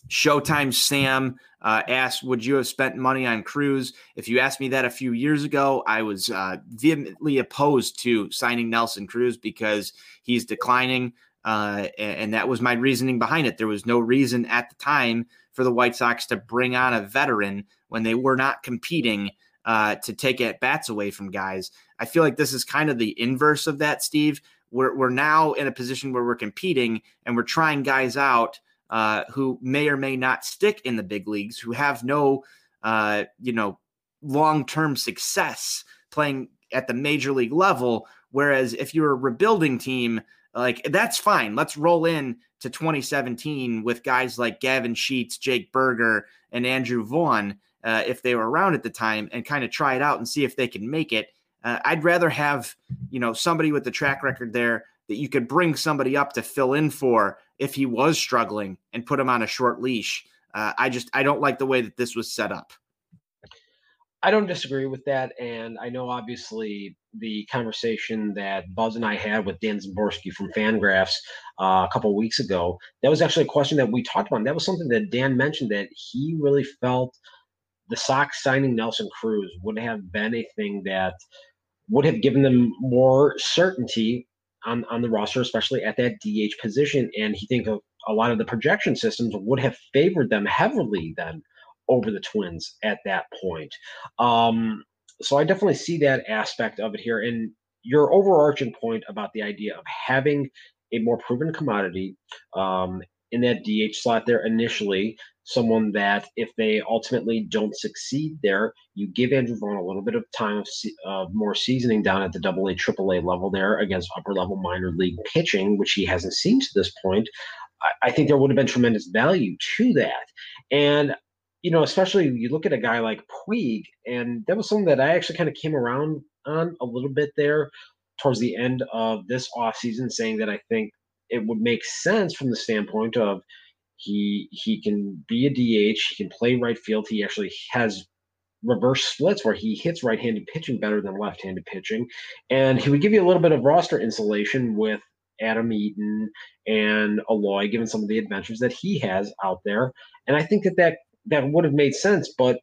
Showtime Sam uh, asked, "Would you have spent money on Cruz?" If you asked me that a few years ago, I was uh, vehemently opposed to signing Nelson Cruz because he's declining, uh, and that was my reasoning behind it. There was no reason at the time for the White Sox to bring on a veteran when they were not competing uh, to take at bats away from guys. I feel like this is kind of the inverse of that, Steve. We're, we're now in a position where we're competing and we're trying guys out uh, who may or may not stick in the big leagues, who have no, uh, you know, long term success playing at the major league level. Whereas if you're a rebuilding team, like that's fine. Let's roll in to 2017 with guys like Gavin Sheets, Jake Burger, and Andrew Vaughn uh, if they were around at the time and kind of try it out and see if they can make it. Uh, I'd rather have you know somebody with the track record there that you could bring somebody up to fill in for if he was struggling and put him on a short leash. Uh, I just I don't like the way that this was set up. I don't disagree with that, and I know obviously the conversation that Buzz and I had with Dan Szymborski from Fangraphs uh, a couple weeks ago. That was actually a question that we talked about. And that was something that Dan mentioned that he really felt the Sox signing Nelson Cruz would have been a thing that would have given them more certainty on, on the roster, especially at that DH position. And he think of a lot of the projection systems would have favored them heavily then over the Twins at that point. Um, so I definitely see that aspect of it here. And your overarching point about the idea of having a more proven commodity um, in that DH slot there initially, someone that if they ultimately don't succeed there, you give Andrew Vaughn a little bit of time of more seasoning down at the double A, triple A level there against upper level minor league pitching, which he hasn't seen to this point. I, I think there would have been tremendous value to that. And you know, especially you look at a guy like Puig, and that was something that I actually kind of came around on a little bit there towards the end of this offseason, saying that I think it would make sense from the standpoint of he he can be a DH, he can play right field. He actually has reverse splits where he hits right-handed pitching better than left-handed pitching, and he would give you a little bit of roster insulation with Adam Eaton and Eloy, given some of the adventures that he has out there. And I think that that that would have made sense. But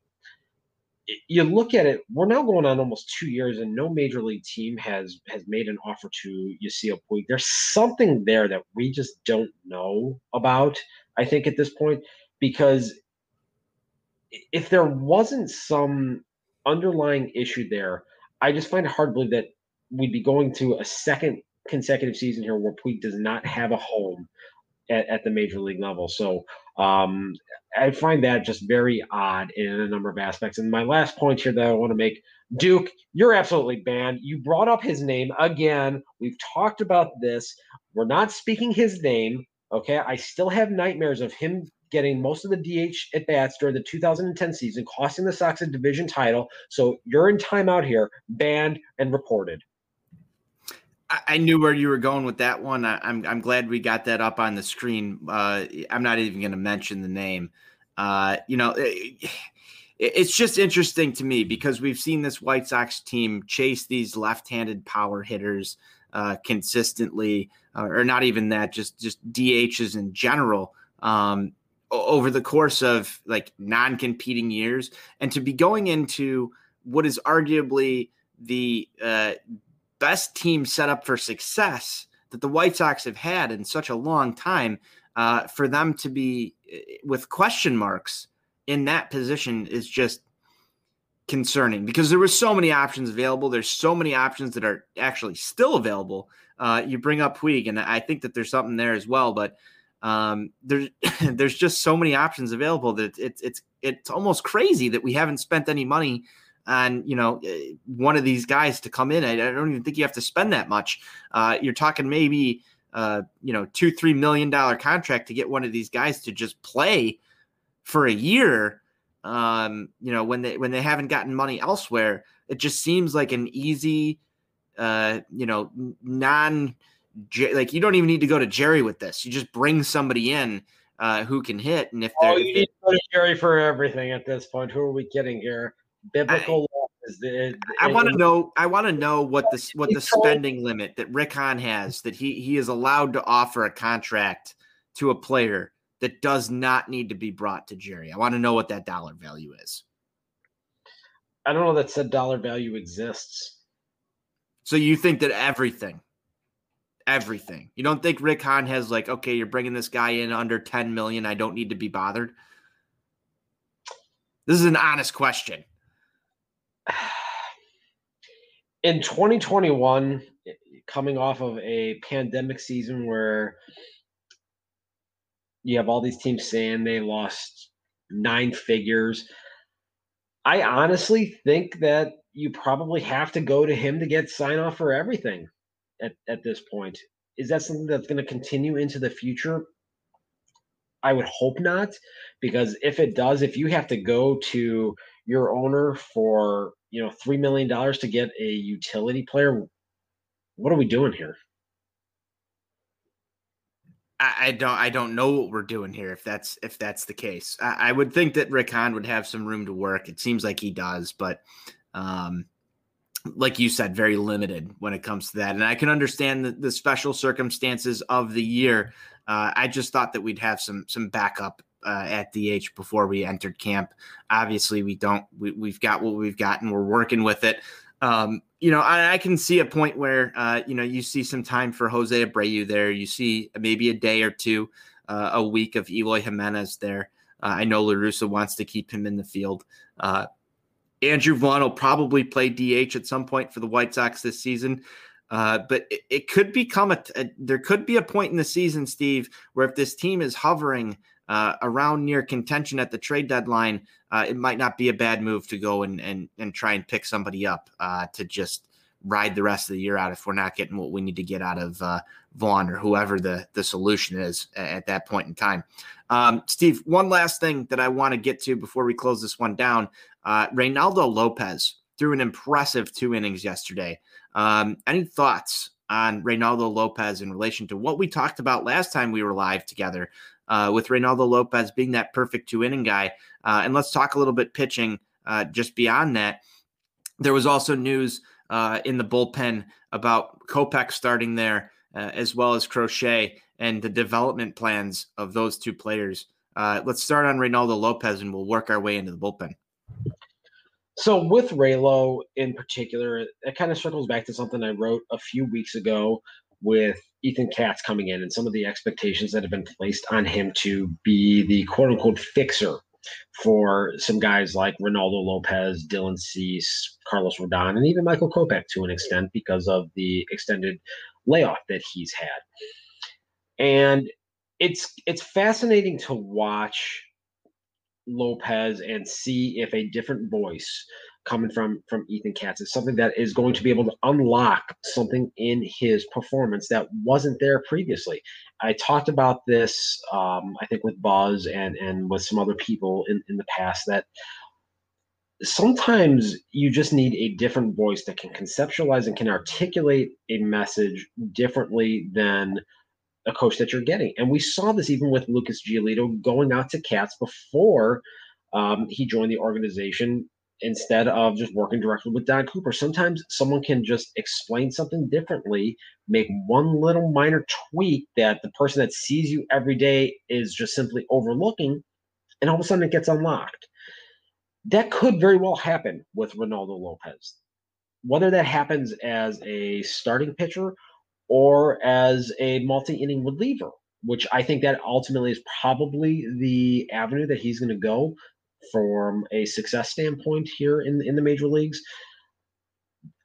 you look at it, we're now going on almost two years, and no major league team has has made an offer to Yasiel Puig. There's something there that we just don't know about. I think at this point, because if there wasn't some underlying issue there, I just find it hard to believe that we'd be going to a second consecutive season here where Puig does not have a home at, at the major league level. So um, I find that just very odd in a number of aspects. And my last point here that I want to make Duke, you're absolutely banned. You brought up his name again. We've talked about this. We're not speaking his name. Okay. I still have nightmares of him getting most of the DH at bats during the 2010 season, costing the Sox a division title. So you're in timeout here, banned and reported. I knew where you were going with that one. I, am I'm, I'm glad we got that up on the screen. Uh, I'm not even going to mention the name. Uh, you know, it, it's just interesting to me because we've seen this White Sox team chase these left-handed power hitters uh, consistently, uh, or not even that, just just DHs in general um, over the course of like non-competing years, and to be going into what is arguably the uh, best team set up for success that the White Sox have had in such a long time, uh, for them to be eh, with question marks in that position is just concerning because there were so many options available. There's so many options that are actually still available. Uh, you bring up Puig, and I think that there's something there as well, but um, there's there's just so many options available that it's it's it's almost crazy that we haven't spent any money on you know eh, one of these guys to come in. I, I don't even think you have to spend that much. Uh, you're talking maybe uh, you know two three million dollar contract to get one of these guys to just play for a year. Um, you know when they when they haven't gotten money elsewhere, it just seems like an easy, uh, you know, non like you don't even need to go to Jerry with this. You just bring somebody in uh, who can hit, and if they're oh, you need to go to Jerry for everything at this point. Who are we kidding here? Biblical I, law is the, I want to know. I want to know what the what the spending limit that Rick Hahn has that he he is allowed to offer a contract to a player that does not need to be brought to Jerry. I want to know what that dollar value is. I don't know that said dollar value exists. So you think that everything, everything, you don't think Rick Hahn has like, okay, you're bringing this guy in under 10 million. I don't need to be bothered. This is an honest question. In 2021, coming off of a pandemic season where you have all these teams saying they lost nine figures, I honestly think that you probably have to go to him to get sign off for everything at, at this point. Is that something that's going to continue into the future? I would hope not, because if it does, if you have to go to your owner for you know three million dollars to get a utility player. What are we doing here? I, don't I don't know what we're doing here if that's if that's the case. I, I, would think that Rick Hahn would have some room to work. It seems like he does, but um, like you said, very limited when it comes to that. And I can understand the, the special circumstances of the year. Uh, I just thought that we'd have some some backup uh, at DH before we entered camp. Obviously, we don't. We, have got what we've got, and we're working with it. Um, you know, I, I, can see a point where uh, you know you see some time for Jose Abreu there. You see maybe a day or two, uh, a week of Eloy Jimenez there. Uh, I know La Russa wants to keep him in the field. Uh, Andrew Vaughn will probably play DH at some point for the White Sox this season. Uh, but it, it, could become a, a, there could be a point in the season, Steve, where if this team is hovering uh, around near contention at the trade deadline, uh, it might not be a bad move to go and and and try and pick somebody up uh, to just ride the rest of the year out if we're not getting what we need to get out of uh, Vaughn or whoever the the solution is at that point in time. Um, Steve, one last thing that I want to get to before we close this one down: uh, Reynaldo Lopez threw an impressive two innings yesterday. Um, any thoughts on Reynaldo Lopez in relation to what we talked about last time we were live together uh, with Reynaldo Lopez being that perfect two inning guy. Uh, and let's talk a little bit pitching uh, just beyond that. There was also news uh, in the bullpen about Kopech starting there, uh, as well as Crochet and the development plans of those two players. Let's start on Reynaldo Lopez and we'll work our way into the bullpen. So with Raylo in particular, it kind of circles back to something I wrote a few weeks ago with Ethan Katz coming in and some of the expectations that have been placed on him to be the quote unquote fixer for some guys like Reynaldo Lopez, Dylan Cease, Carlos Rodon, and even Michael Kopech to an extent because of the extended layoff that he's had. And it's it's fascinating to watch Lopez and see if a different voice coming from from Ethan Katz is something that is going to be able to unlock something in his performance that wasn't there previously. I talked about this, um, I think, with Buzz and and with some other people in in the past that sometimes you just need a different voice that can conceptualize and can articulate a message differently than a coach that you're getting. And we saw this even with Lucas Giolito going out to Katz before um, he joined the organization instead of just working directly with Don Cooper. Sometimes someone can just explain something differently, make one little minor tweak that the person that sees you every day is just simply overlooking, and all of a sudden it gets unlocked. That could very well happen with Reynaldo Lopez. Whether that happens as a starting pitcher or as a multi-inning reliever, which I think that ultimately is probably the avenue that he's going to go from a success standpoint here in in the major leagues.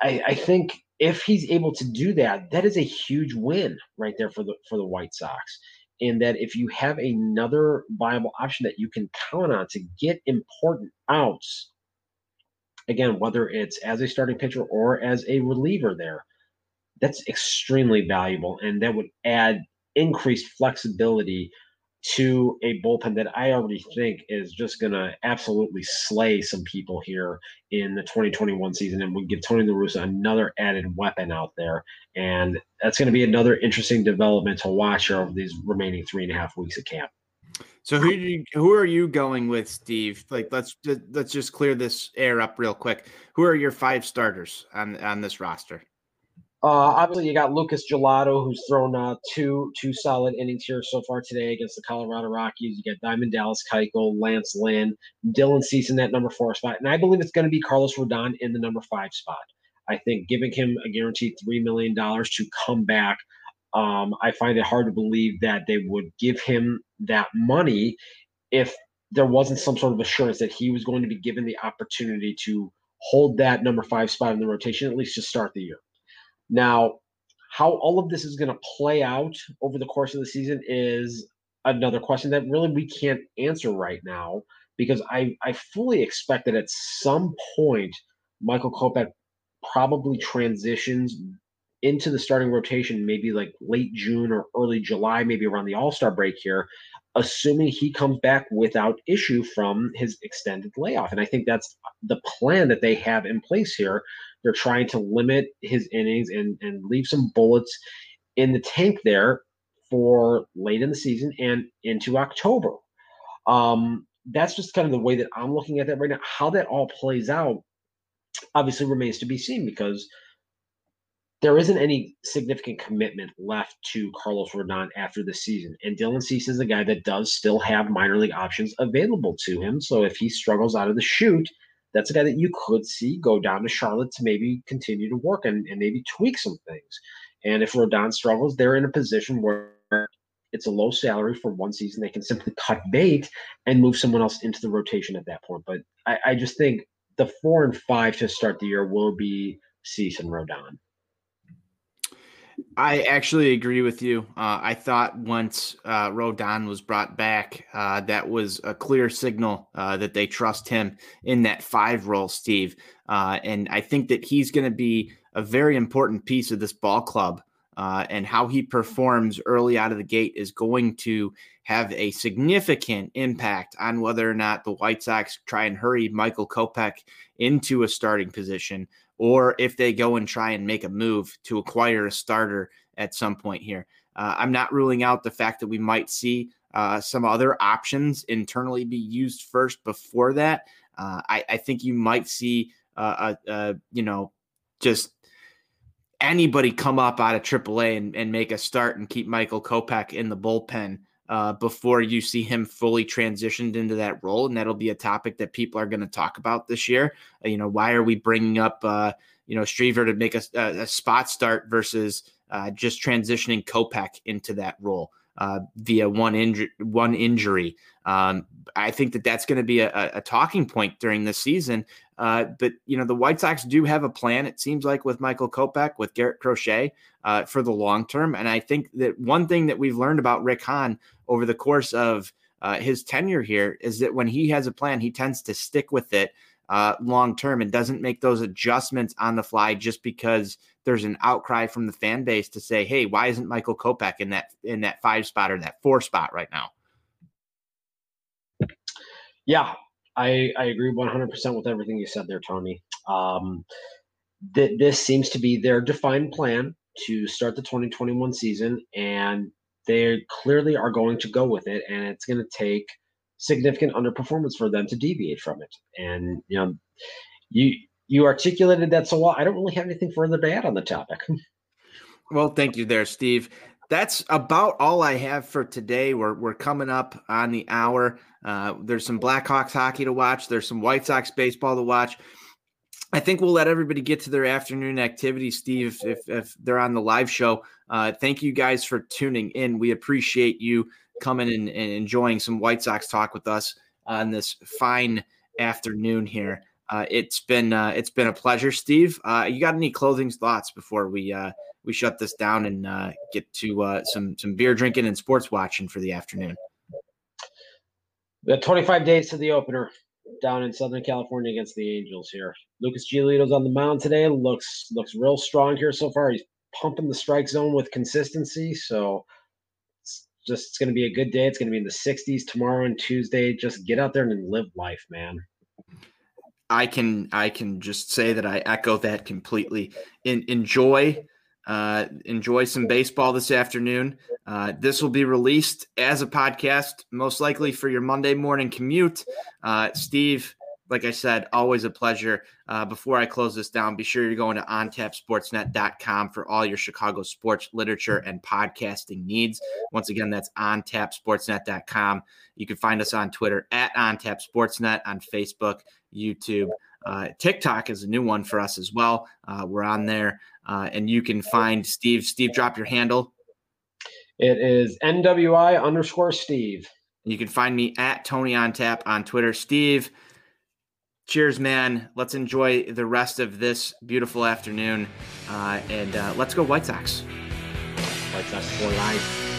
I, I think if he's able to do that, that is a huge win right there for the for the White Sox. And that if you have another viable option that you can count on to get important outs, again, whether it's as a starting pitcher or as a reliever there, that's extremely valuable. And that would add increased flexibility to a bullpen that I already think is just going to absolutely slay some people here in the 2021 season and would give Tony La Russa another added weapon out there. And that's going to be another interesting development to watch over these remaining three and a half weeks of camp. So who you, who are you going with, Steve? Like let's let's just clear this air up real quick. Who are your five starters on on this roster? Uh, obviously, you got Lucas Giolito, who's thrown uh, two two solid innings here so far today against the Colorado Rockies. You get Diamond Dallas Keuchel, Lance Lynn, Dylan Cease in that number four spot, and I believe it's going to be Carlos Rodon in the number five spot. I think giving him a guaranteed three million dollars to come back, um, I find it hard to believe that they would give him that money if there wasn't some sort of assurance that he was going to be given the opportunity to hold that number five spot in the rotation at least to start the year. Now, how all of this is going to play out over the course of the season is another question that really we can't answer right now because I, I fully expect that at some point Michael Kopech probably transitions into the starting rotation, maybe like late June or early July, maybe around the All Star break here, assuming he comes back without issue from his extended layoff. And I think that's the plan that they have in place here they're trying to limit his innings and, and leave some bullets in the tank there for late in the season and into October. Um, that's just kind of the way that I'm looking at that right now. How that all plays out obviously remains to be seen because there isn't any significant commitment left to Carlos Rodon after the season. And Dylan Cease is a guy that does still have minor league options available to him. So if he struggles out of the chute, that's a guy that you could see go down to Charlotte to maybe continue to work and, and maybe tweak some things. And if Rodon struggles, they're in a position where it's a low salary for one season. They can simply cut bait and move someone else into the rotation at that point. But I, I just think the four and five to start the year will be Cease and Rodon. I actually agree with you. Uh, I thought once uh, Rodon was brought back, uh, that was a clear signal uh, that they trust him in that five role, Steve. Uh, and I think that he's going to be a very important piece of this ball club. Uh, and how he performs early out of the gate is going to have a significant impact on whether or not the White Sox try and hurry Michael Kopech into a starting position or if they go and try and make a move to acquire a starter at some point here. Uh, I'm not ruling out the fact that we might see uh, some other options internally be used first before that. Uh, I, I, think you might see, uh, you know, just anybody come up out of AAA and, and make a start and keep Michael Kopech in the bullpen uh, before you see him fully transitioned into that role. And that'll be a topic that people are going to talk about this year. Uh, you know, why are we bringing up, uh, you know, Stiever to make a, a spot start versus uh, just transitioning Kopech into that role? Uh, via one injury, one injury. Um, I think that that's going to be a, a, talking point during the season Uh, but you know the White Sox do have a plan. It seems like with Michael Kopech, with Garrett Crochet uh, for the long term. And I think that one thing that we've learned about Rick Hahn over the course of uh, his tenure here is that when he has a plan, he tends to stick with it uh, long term and doesn't make those adjustments on the fly just because there's an outcry from the fan base to say, "Hey, why isn't Michael Kopech in that in that five spot or that four spot right now?" Yeah, I I agree 100% with everything you said there, Tony. Um, th- this seems to be their defined plan to start the 2021 season, and they clearly are going to go with it, and it's going to take significant underperformance for them to deviate from it. And you know, you you articulated that so well. I don't really have anything further to add on the topic. Well, thank you there, Steve. That's about all I have for today. We're we're coming up on the hour. Uh, there's some Blackhawks hockey to watch. There's some White Sox baseball to watch. I think we'll let everybody get to their afternoon activities, Steve, if, if they're on the live show. Uh, thank you guys for tuning in. We appreciate you coming and, and enjoying some White Sox talk with us on this fine afternoon here. Uh, it's been uh, it's been a pleasure, Steve. Uh, you got any closing thoughts before we uh, we shut this down and uh, get to uh, some some beer drinking and sports watching for the afternoon? We The 25 days to the opener down in Southern California against the Angels here. Lucas Giolito's on the mound today. Looks looks real strong here so far. He's pumping the strike zone with consistency. So it's just it's going to be a good day. It's going to be in the 60s tomorrow and Tuesday. Just get out there and live life, man. I can I can just say that I echo that completely. In, enjoy uh, enjoy some baseball this afternoon. Uh, this will be released as a podcast, most likely for your Monday morning commute. Uh, Steve, like I said, always a pleasure. Uh, before I close this down, be sure you're going to ontapsportsnet.com for all your Chicago sports literature and podcasting needs. Once again, that's ontapsportsnet.com. You can find us on Twitter at ontapsportsnet, on Facebook, YouTube. Uh, TikTok is a new one for us as well. Uh, we're on there, uh, and you can find Steve. Steve, drop your handle. It is NWI underscore Steve. You can find me at Tony on Tap on Twitter. Steve, cheers, man. Let's enjoy the rest of this beautiful afternoon, uh, and uh, let's go White Sox. White Sox for life.